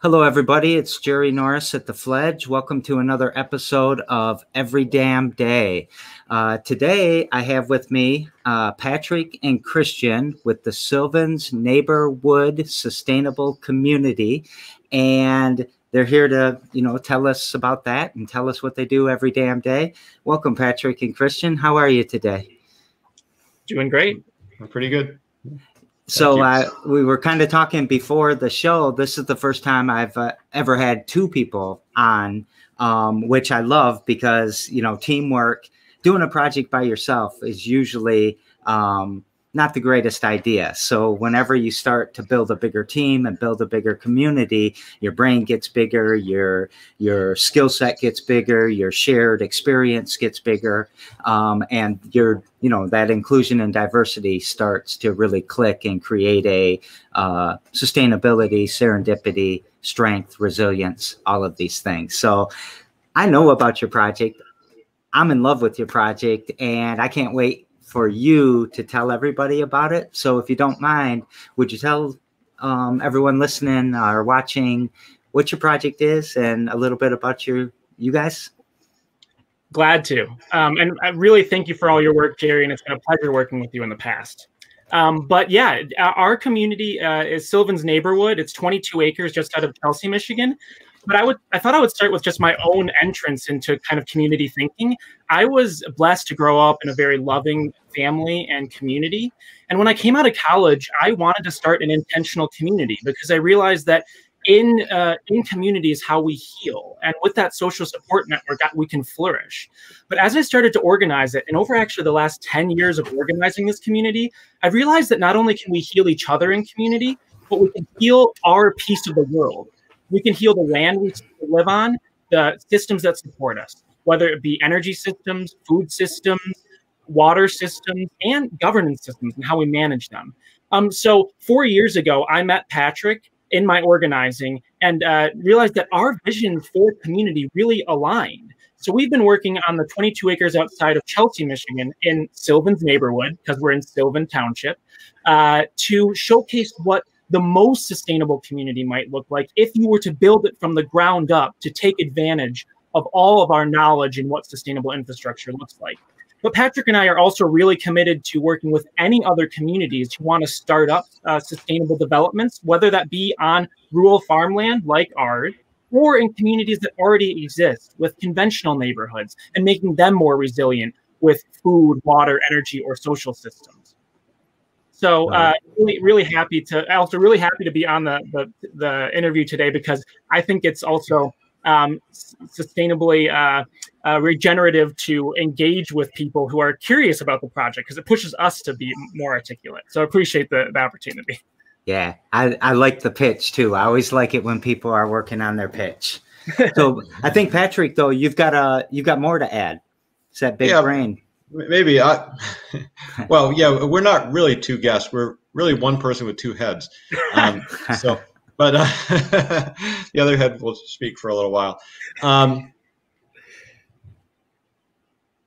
Hello, everybody. It's Jerry Norris at the Fledge. Welcome to another episode of Every Damn Day. Uh, today, I have with me uh, Patrick and Christian with the Sylvans Neighborwood Sustainable Community, and they're here to, you know, tell us about that and tell us what they do every damn day. Welcome, Patrick and Christian. How are you today? Doing great. I'm pretty good. So uh, we were kind of talking before the show. This is the first time I've uh, ever had two people on, um, which I love because you know teamwork. Doing a project by yourself is usually um, not the greatest idea. So whenever you start to build a bigger team and build a bigger community, your brain gets bigger, your your skill set gets bigger, your shared experience gets bigger, um, and your you know that inclusion and diversity starts to really click and create a uh, sustainability, serendipity, strength, resilience, all of these things. So I know about your project. I'm in love with your project, and I can't wait for you to tell everybody about it. So if you don't mind, would you tell um, everyone listening or watching what your project is and a little bit about your you guys? Glad to. Um, and I really thank you for all your work, Jerry. And it's been a pleasure working with you in the past. Um, but yeah, our community uh, is Sylvan's Neighborwood. It's 22 acres just out of Chelsea, Michigan but I would I thought I would start with just my own entrance into kind of community thinking. I was blessed to grow up in a very loving family and community. And when I came out of college, I wanted to start an intentional community because I realized that in uh, in community is how we heal, and with that social support network, we can flourish. But as I started to organize it, and over actually the last ten years of organizing this community, I realized that not only can we heal each other in community, but we can heal our piece of the world we can heal the land we live on, the systems that support us, whether it be energy systems, food systems, water systems, and governance systems and how we manage them. Um, so four years ago, I met Patrick in my organizing and uh, realized that our vision for community really aligned. So we've been working on the 22 acres outside of Chelsea, Michigan, in Sylvan's neighborhood because we're in Sylvan Township, uh, to showcase what the most sustainable community might look like if you were to build it from the ground up to take advantage of all of our knowledge in what sustainable infrastructure looks like. But Patrick and I are also really committed to working with any other communities who want to start up uh, sustainable developments, whether that be on rural farmland like ours, or in communities that already exist with conventional neighborhoods and making them more resilient with food, water, energy, or social systems. So uh, really, really happy to also really happy to be on the, the, the interview today because I think it's also um, sustainably uh, uh, regenerative to engage with people who are curious about the project because it pushes us to be more articulate. So I appreciate the, the opportunity. Yeah, I, I like the pitch too. I always like it when people are working on their pitch. So I think Patrick, though, you've got a you've got more to add. It's that big yeah, brain. Maybe I. Well, yeah, we're not really two guests. We're really one person with two heads. Um, so, but uh, the other head will speak for a little while. Um,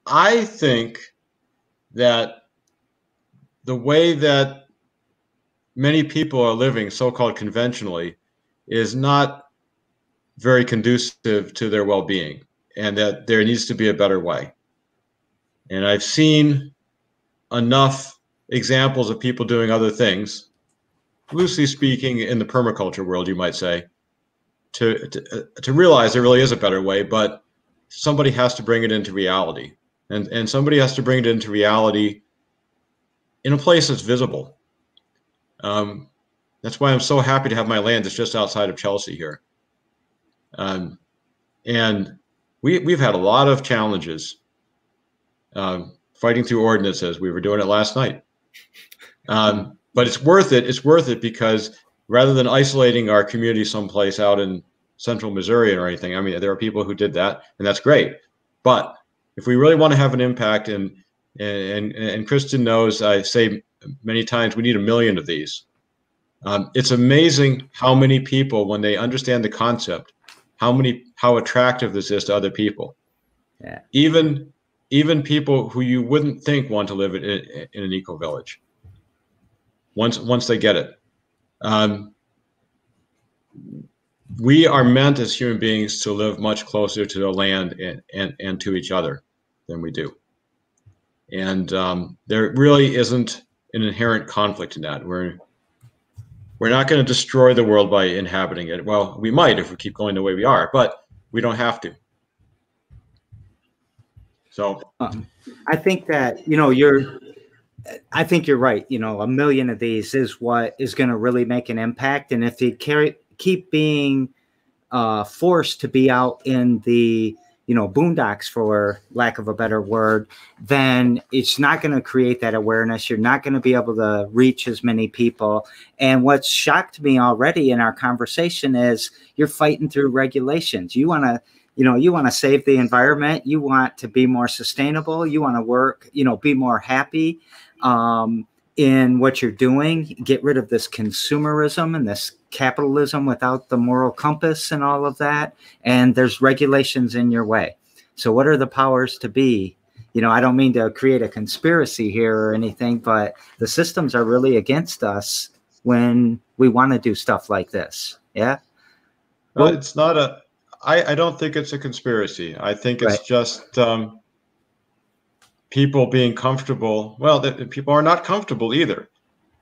I think that the way that many people are living, so-called conventionally, is not very conducive to their well-being, and that there needs to be a better way. And I've seen enough examples of people doing other things, loosely speaking, in the permaculture world, you might say, to, to, to realize there really is a better way, but somebody has to bring it into reality. And, and somebody has to bring it into reality in a place that's visible. Um, that's why I'm so happy to have my land that's just outside of Chelsea here. Um, and we, we've had a lot of challenges um, fighting through ordinances. We were doing it last night. Um, but it's worth it. It's worth it because rather than isolating our community someplace out in central Missouri or anything, I mean, there are people who did that, and that's great. But if we really want to have an impact, and and and Christian knows, I say many times, we need a million of these. Um, it's amazing how many people, when they understand the concept, how many how attractive this is to other people. Yeah. Even even people who you wouldn't think want to live in, in an eco village once once they get it um, we are meant as human beings to live much closer to the land and, and, and to each other than we do. And um, there really isn't an inherent conflict in that. We're we're not going to destroy the world by inhabiting it. Well, we might if we keep going the way we are, but we don't have to. So um, I think that you know you're. I think you're right. You know, a million of these is what is going to really make an impact, and if you carry keep being uh, forced to be out in the you know boondocks for lack of a better word then it's not going to create that awareness you're not going to be able to reach as many people and what's shocked me already in our conversation is you're fighting through regulations you want to you know you want to save the environment you want to be more sustainable you want to work you know be more happy um, in what you're doing get rid of this consumerism and this capitalism without the moral compass and all of that and there's regulations in your way. So what are the powers to be? You know i don't mean to create a conspiracy here or anything but the systems are really against us when we want to do stuff like this yeah? Well, well it's not a I, I don't think it's a conspiracy i think it's right. just um, people being comfortable well the, people are not comfortable either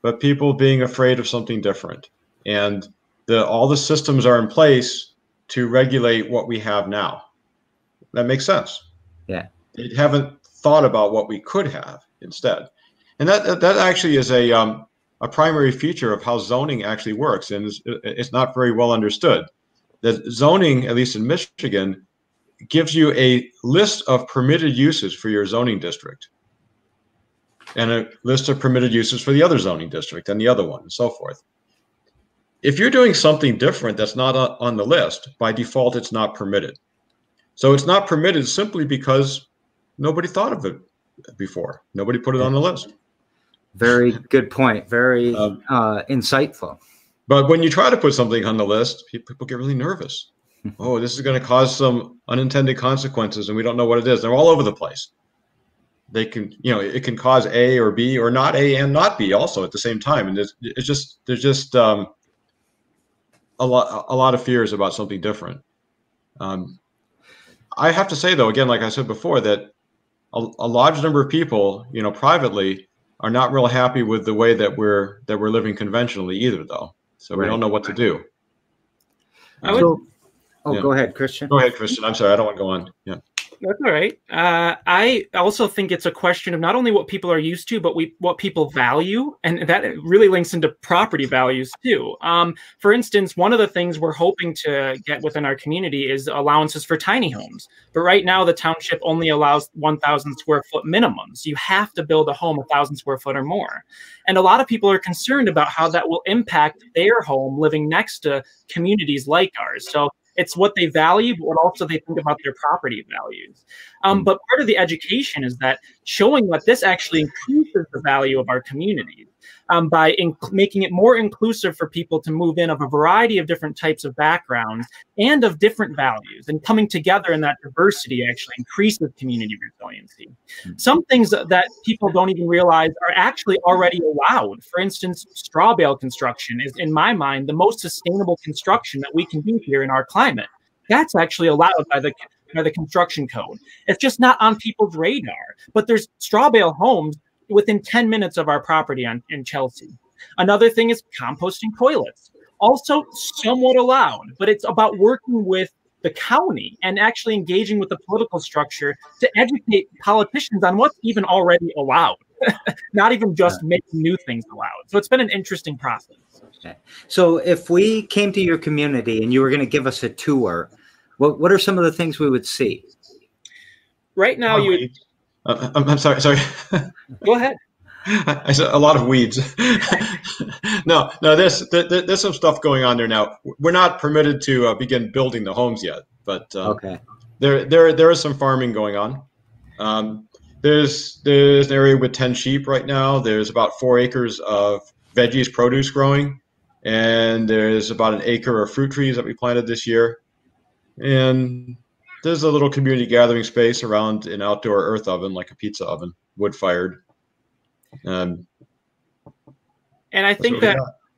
but people being afraid of something different and the all the systems are in place to regulate what we have now. That makes sense. Yeah, they haven't thought about what we could have instead, and that that actually is a um, a primary feature of how zoning actually works, and it's, it's not very well understood. That zoning, at least in Michigan, gives you a list of permitted uses for your zoning district and a list of permitted uses for the other zoning district and the other one and so forth if you're doing something different that's not on the list, by default, it's not permitted. So it's not permitted simply because nobody thought of it before. Nobody put it on the list. Very good point. Very um, uh, insightful. But when you try to put something on the list, people get really nervous. oh, this is going to cause some unintended consequences, and we don't know what it is. They're all over the place. They can, you know, it can cause A or B or not A and not B also at the same time. And it's, it's just, there's just, um, a lot a lot of fears about something different. Um, I have to say though, again, like I said before, that a, a, large number of people, you know, privately, are not real happy with the way that we're that we're living conventionally either, though. So right. we don't know what to do. I would, oh, yeah. go ahead, Christian. Go ahead, Christian. I'm sorry, I don't want to go on. Yeah. That's all right. Uh, I also think it's a question of not only what people are used to, but we what people value, and that really links into property values too. Um, for instance, one of the things we're hoping to get within our community is allowances for tiny homes. But right now, the township only allows 1,000 square foot minimums. You have to build a home a thousand square foot or more, and a lot of people are concerned about how that will impact their home living next to communities like ours. So it's what they value, but what also they think about their property values. Um, hmm. but part of the education is that showing that this actually increases the value of our communities um, by making it more inclusive for people to move in of a variety of different types of backgrounds and of different values. And coming together in that diversity actually increases community resiliency. Mm-hmm. Some things that people don't even realize are actually already allowed. For instance, straw bale construction is, in my mind, the most sustainable construction that we can do here in our climate. That's actually allowed by the by the construction code. It's just not on people's radar. But there's straw bale homes within 10 minutes of our property on, in Chelsea. Another thing is composting toilets. Also, somewhat allowed, but it's about working with the county and actually engaging with the political structure to educate politicians on what's even already allowed, not even just making new things allowed. So it's been an interesting process. Okay. So if we came to your community and you were going to give us a tour, what, what are some of the things we would see? Right now, oh, you would uh, I'm, I'm, sorry. Sorry. Go ahead. I said a lot of weeds. no, no. There's there's some stuff going on there now. We're not permitted to uh, begin building the homes yet, but um, okay. There there there is some farming going on. Um, there's there's an area with ten sheep right now. There's about four acres of veggies produce growing, and there's about an acre of fruit trees that we planted this year. And there's a little community gathering space around an outdoor earth oven, like a pizza oven, wood fired. Um, and I think that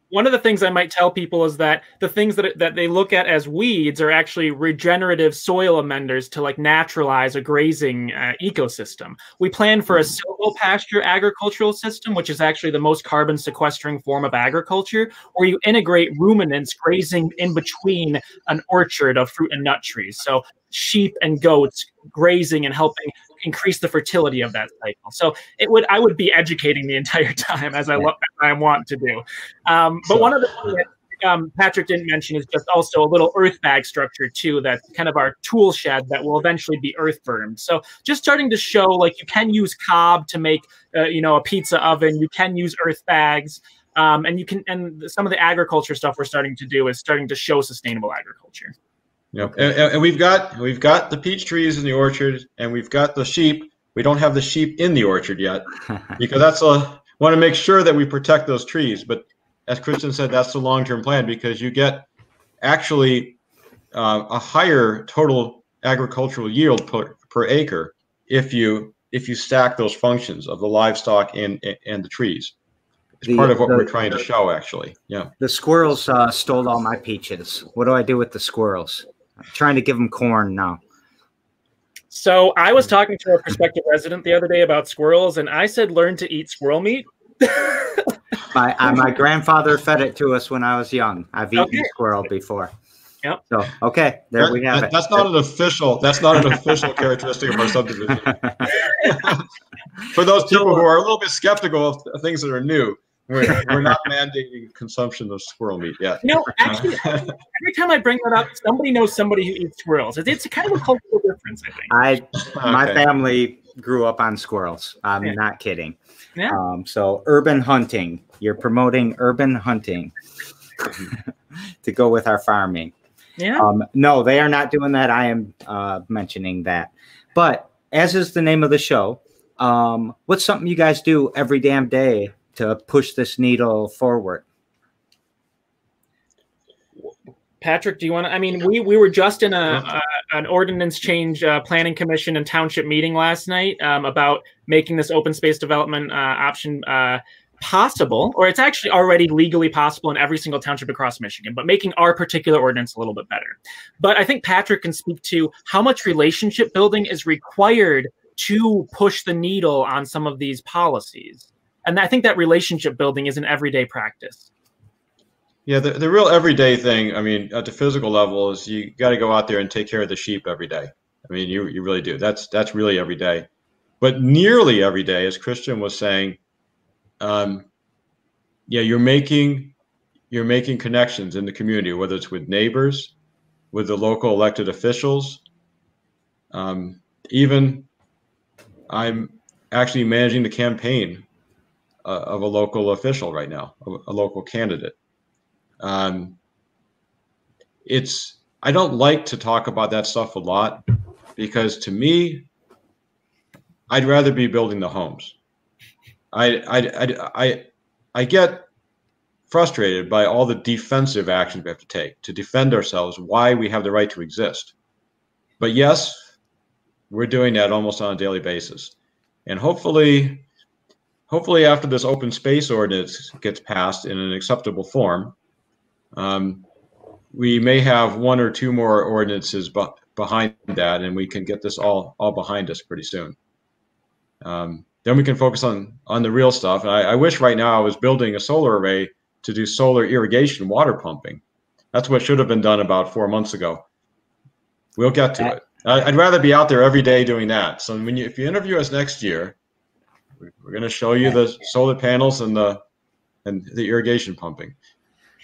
one of the things I might tell people is that the things that that they look at as weeds are actually regenerative soil amenders to like naturalize a grazing uh, ecosystem. We plan for a mm-hmm. silvopasture agricultural system, which is actually the most carbon sequestering form of agriculture, where you integrate ruminants grazing in between an orchard of fruit and nut trees. So sheep and goats grazing and helping increase the fertility of that cycle. So it would I would be educating the entire time as I yeah. I want to do. Um, but one of the things that um, Patrick didn't mention is just also a little earth bag structure too. That's kind of our tool shed that will eventually be earth bermed. So just starting to show like you can use cob to make uh, you know a pizza oven. You can use earth bags. Um, and you can and some of the agriculture stuff we're starting to do is starting to show sustainable agriculture. Yep. And, and, we've got we've got the peach trees in the orchard, and we've got the sheep. We don't have the sheep in the orchard yet, because that's a want to make sure that we protect those trees. But as Christian said, that's the long term plan because you get actually uh, a higher total agricultural yield per, per acre if you if you stack those functions of the livestock and and the trees. It's the, part of what the, we're trying to show, actually. Yeah. The squirrels uh, stole all my peaches. What do I do with the squirrels? I'm trying to give them corn now. So I was talking to a prospective resident the other day about squirrels, and I said, "Learn to eat squirrel meat." my uh, my grandfather fed it to us when I was young. I've eaten okay. squirrel before. Yep. So okay, there that, we have that, it. That's not an official. That's not an official characteristic of our subdivision. For those people who are a little bit skeptical of things that are new, we're, we're not mandating consumption of squirrel meat yet. No, actually, every time I bring that up, somebody knows somebody who eats squirrels. It's, it's kind of a cultural difference, I think. I my okay. family grew up on squirrels. I'm yeah. not kidding. Yeah. Um, so urban hunting. You're promoting urban hunting to go with our farming. Yeah. Um, no, they are not doing that. I am uh, mentioning that. But as is the name of the show, um, what's something you guys do every damn day to push this needle forward. Patrick, do you want to? I mean, we we were just in a, an ordinance change uh, planning commission and township meeting last night um, about making this open space development uh, option uh, possible, or it's actually already legally possible in every single township across Michigan, but making our particular ordinance a little bit better. But I think Patrick can speak to how much relationship building is required to push the needle on some of these policies and I think that relationship building is an everyday practice. Yeah, the, the real everyday thing, I mean, at the physical level, is you got to go out there and take care of the sheep every day. I mean, you, you really do. That's that's really every day. But nearly every day, as Christian was saying, um, yeah, you're making you're making connections in the community, whether it's with neighbors, with the local elected officials. Um, even I'm actually managing the campaign uh, of a local official right now, a, a local candidate. Um, it's I don't like to talk about that stuff a lot because to me, I'd rather be building the homes. I I I I, I get frustrated by all the defensive actions we have to take to defend ourselves, why we have the right to exist. But yes, we're doing that almost on a daily basis. And hopefully hopefully after this open space ordinance gets passed in an acceptable form, um, we may have one or two more ordinances bu- behind that, and we can get this all all behind us pretty soon. Um, then we can focus on on the real stuff. And I, I, wish right now I was building a solar array to do solar irrigation water pumping. That's what should have been done about four months ago. We'll get to it. I'd rather be out there every day doing that. So when you if you interview us next year, we're going to show you the solar panels and the and the irrigation pumping.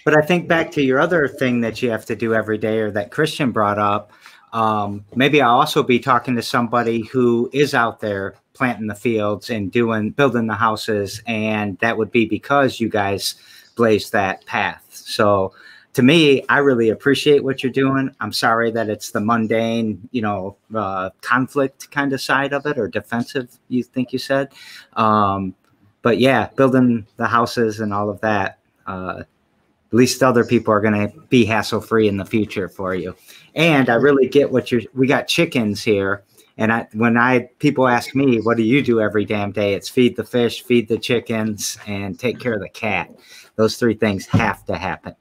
But I think back to your other thing that you have to do every day, or that Christian brought up. Um, maybe I'll also be talking to somebody who is out there planting the fields and doing building the houses, and that would be because you guys blazed that path. So to me, I really appreciate what you're doing. I'm sorry that it's the mundane, you know, uh, conflict kind of side of it or defensive, you think you said. Um, but yeah, building the houses and all of that, uh, at least other people are going to be hassle free in the future for you. And I really get what you're, we got chickens here And I, when I people ask me, "What do you do every damn day?" It's feed the fish, feed the chickens, and take care of the cat. Those three things have to happen.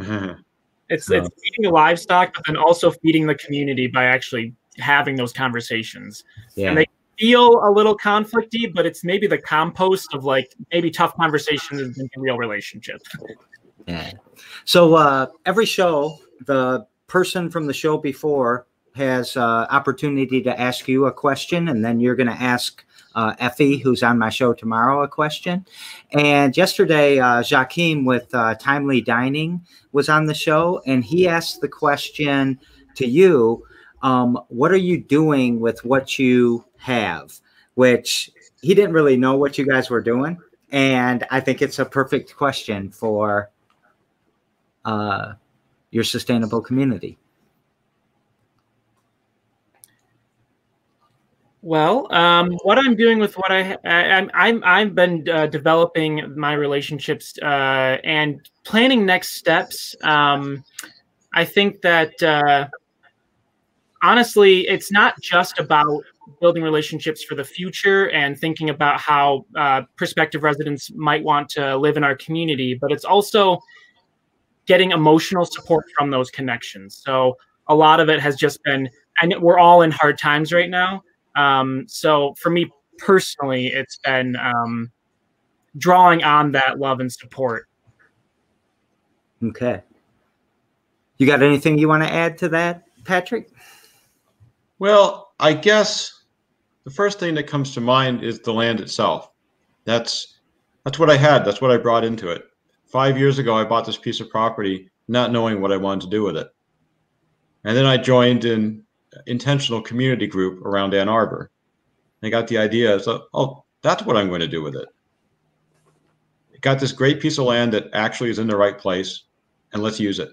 Mm-hmm. It's it's feeding the livestock, but then also feeding the community by actually having those conversations. Yeah. And they feel a little conflicty, but it's maybe the compost of like maybe tough conversations in real relationships. Yeah. So uh, every show, the person from the show before has uh, opportunity to ask you a question, and then you're going to ask uh, Effie, who's on my show tomorrow, a question. And yesterday, uh, Joachim with uh, Timely Dining was on the show, and he asked the question to you um, What are you doing with what you have? Which he didn't really know what you guys were doing. And I think it's a perfect question for uh, your sustainable community. Well, um, what I'm doing with what I, I I'm I've been uh, developing my relationships uh, and planning next steps. Um, I think that uh, honestly, it's not just about building relationships for the future and thinking about how uh, prospective residents might want to live in our community, but it's also getting emotional support from those connections. So a lot of it has just been, and we're all in hard times right now um, so for me personally, it's been um, drawing on that love and support. Okay. You got anything you want to add to that, Patrick? Well, I guess the first thing that comes to mind is the land itself. That's that's what I had. That's what I brought into it. Five years ago, I bought this piece of property, not knowing what I wanted to do with it, and then I joined in intentional community group around Ann Arbor. And I got the idea, so oh, that's what I'm going to do with it. Got this great piece of land that actually is in the right place, and let's use it.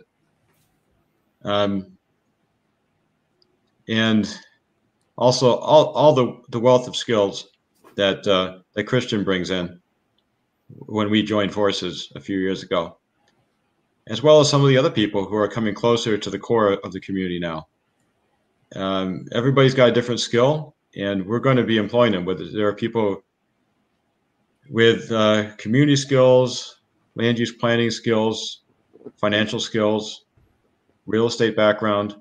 Um, and also all, all the, the wealth of skills that uh, that Christian brings in when we joined forces a few years ago, as well as some of the other people who are coming closer to the core of the community now um, everybody's got a different skill, and we're going to be employing them. Whether there are people with uh, community skills, land use planning skills, financial skills, real estate background.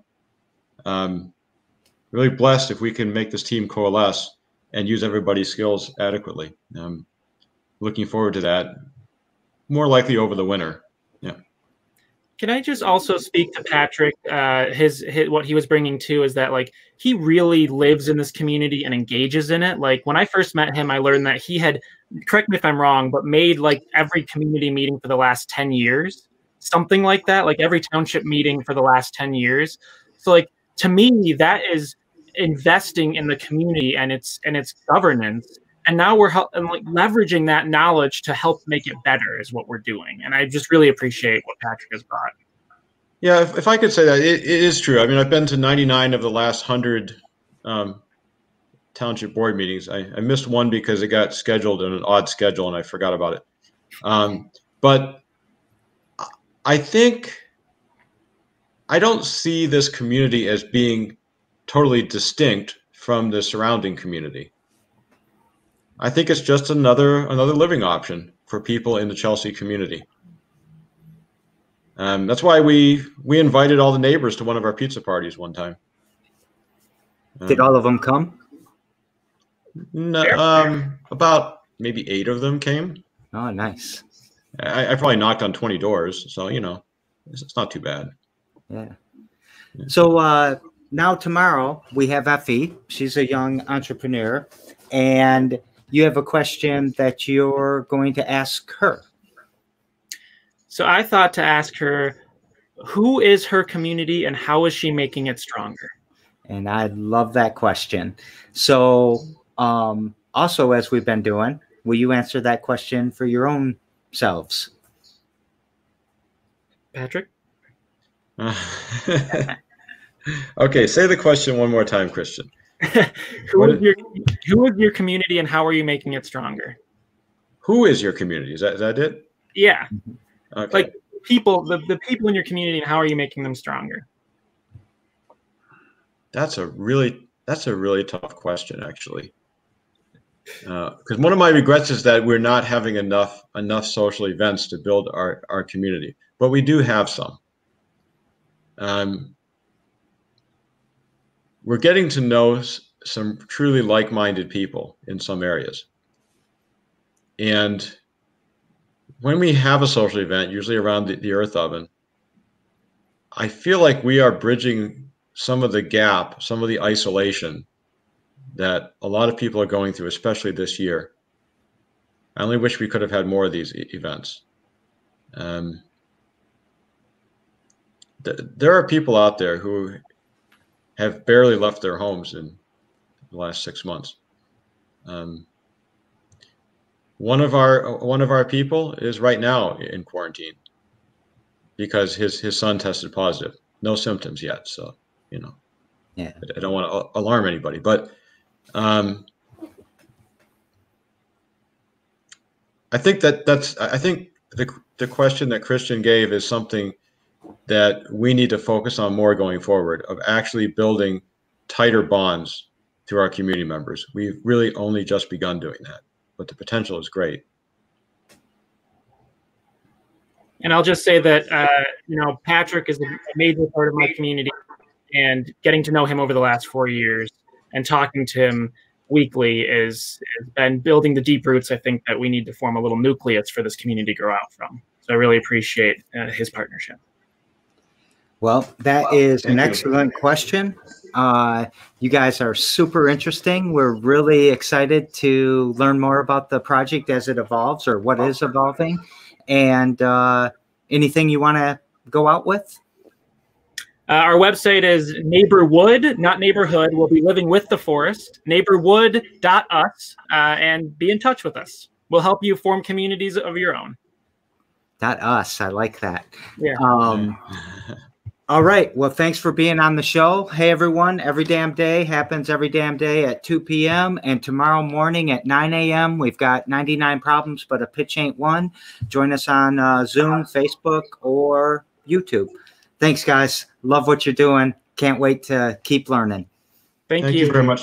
Um, really blessed if we can make this team coalesce and use everybody's skills adequately. Um, looking forward to that. More likely over the winter. Can I just also speak to Patrick? Uh, his, his what he was bringing to is that like he really lives in this community and engages in it. Like when I first met him, I learned that he had, correct me if I'm wrong, but made like every community meeting for the last ten years, something like that. Like every township meeting for the last ten years. So like to me, that is investing in the community and its and its governance and now we're help, and like leveraging that knowledge to help make it better is what we're doing. And i just really appreciate what patrick has brought. Yeah if, if i could say that it, it is true. I mean i've been to 99 of the last 100 um, township board meetings. I, I, missed one because it got scheduled in an odd schedule and i forgot about it. Um, but i think i don't see this community as being totally distinct from the surrounding community I think it's just another another living option for people in the Chelsea community. Um, that's why we we invited all the neighbors to one of our pizza parties one time. Um, Did all of them come? No, um, about maybe eight of them came. Oh, nice. I, I, probably knocked on twenty doors, so you know, it's, it's not too bad. Yeah. So uh, now tomorrow we have Effie. She's a young entrepreneur, and you have a question that you're going to ask her. So I thought to ask her, who is her community and how is she making it stronger? And I love that question. So, um, also, as we've been doing, will you answer that question for your own selves? Patrick? okay, say the question one more time, Christian. who is your who is your community and how are you making it stronger? Who is your community? Is that is that it? Yeah. Okay. Like people, the, the people in your community and how are you making them stronger? That's a really that's a really tough question, actually. Because uh, one of my regrets is that we're not having enough enough social events to build our, our community, but we do have some. Um, we're getting to know some truly like-minded people in some areas. And when we have a social event, usually around the, the Earth Oven, I feel like we are bridging some of the gap, some of the isolation that a lot of people are going through, especially this year. I only wish we could have had more of these e events. Um, th there are people out there who have barely left their homes in the last six months. Um, one of our one of our people is right now in quarantine because his his son tested positive. No symptoms yet, so you know. Yeah. I, don't want to alarm anybody, but um, I think that that's I think the the question that Christian gave is something that we need to focus on more going forward of actually building tighter bonds through our community members. We've really only just begun doing that, but the potential is great. And I'll just say that uh, you know Patrick is a major part of my community, and getting to know him over the last four years and talking to him weekly is has been building the deep roots. I think that we need to form a little nucleus for this community to grow out from. So I really appreciate uh, his partnership. Well, that is an excellent question. Uh, you guys are super interesting. We're really excited to learn more about the project as it evolves or what is evolving. And uh, anything you want to go out with? Uh, our website is neighborwood, not neighborhood. We'll be living with the forest, neighborwood.us, uh, and be in touch with us. We'll help you form communities of your own. Dot us. I like that. Yeah. Um, all right. Well, thanks for being on the show. Hey, everyone. Every damn day happens every damn day at 2 p.m. And tomorrow morning at 9 a.m., we've got 99 problems, but a pitch ain't one. Join us on uh, Zoom, Facebook, or YouTube. Thanks, guys. Love what you're doing. Can't wait to keep learning. Thank, Thank you. you very much.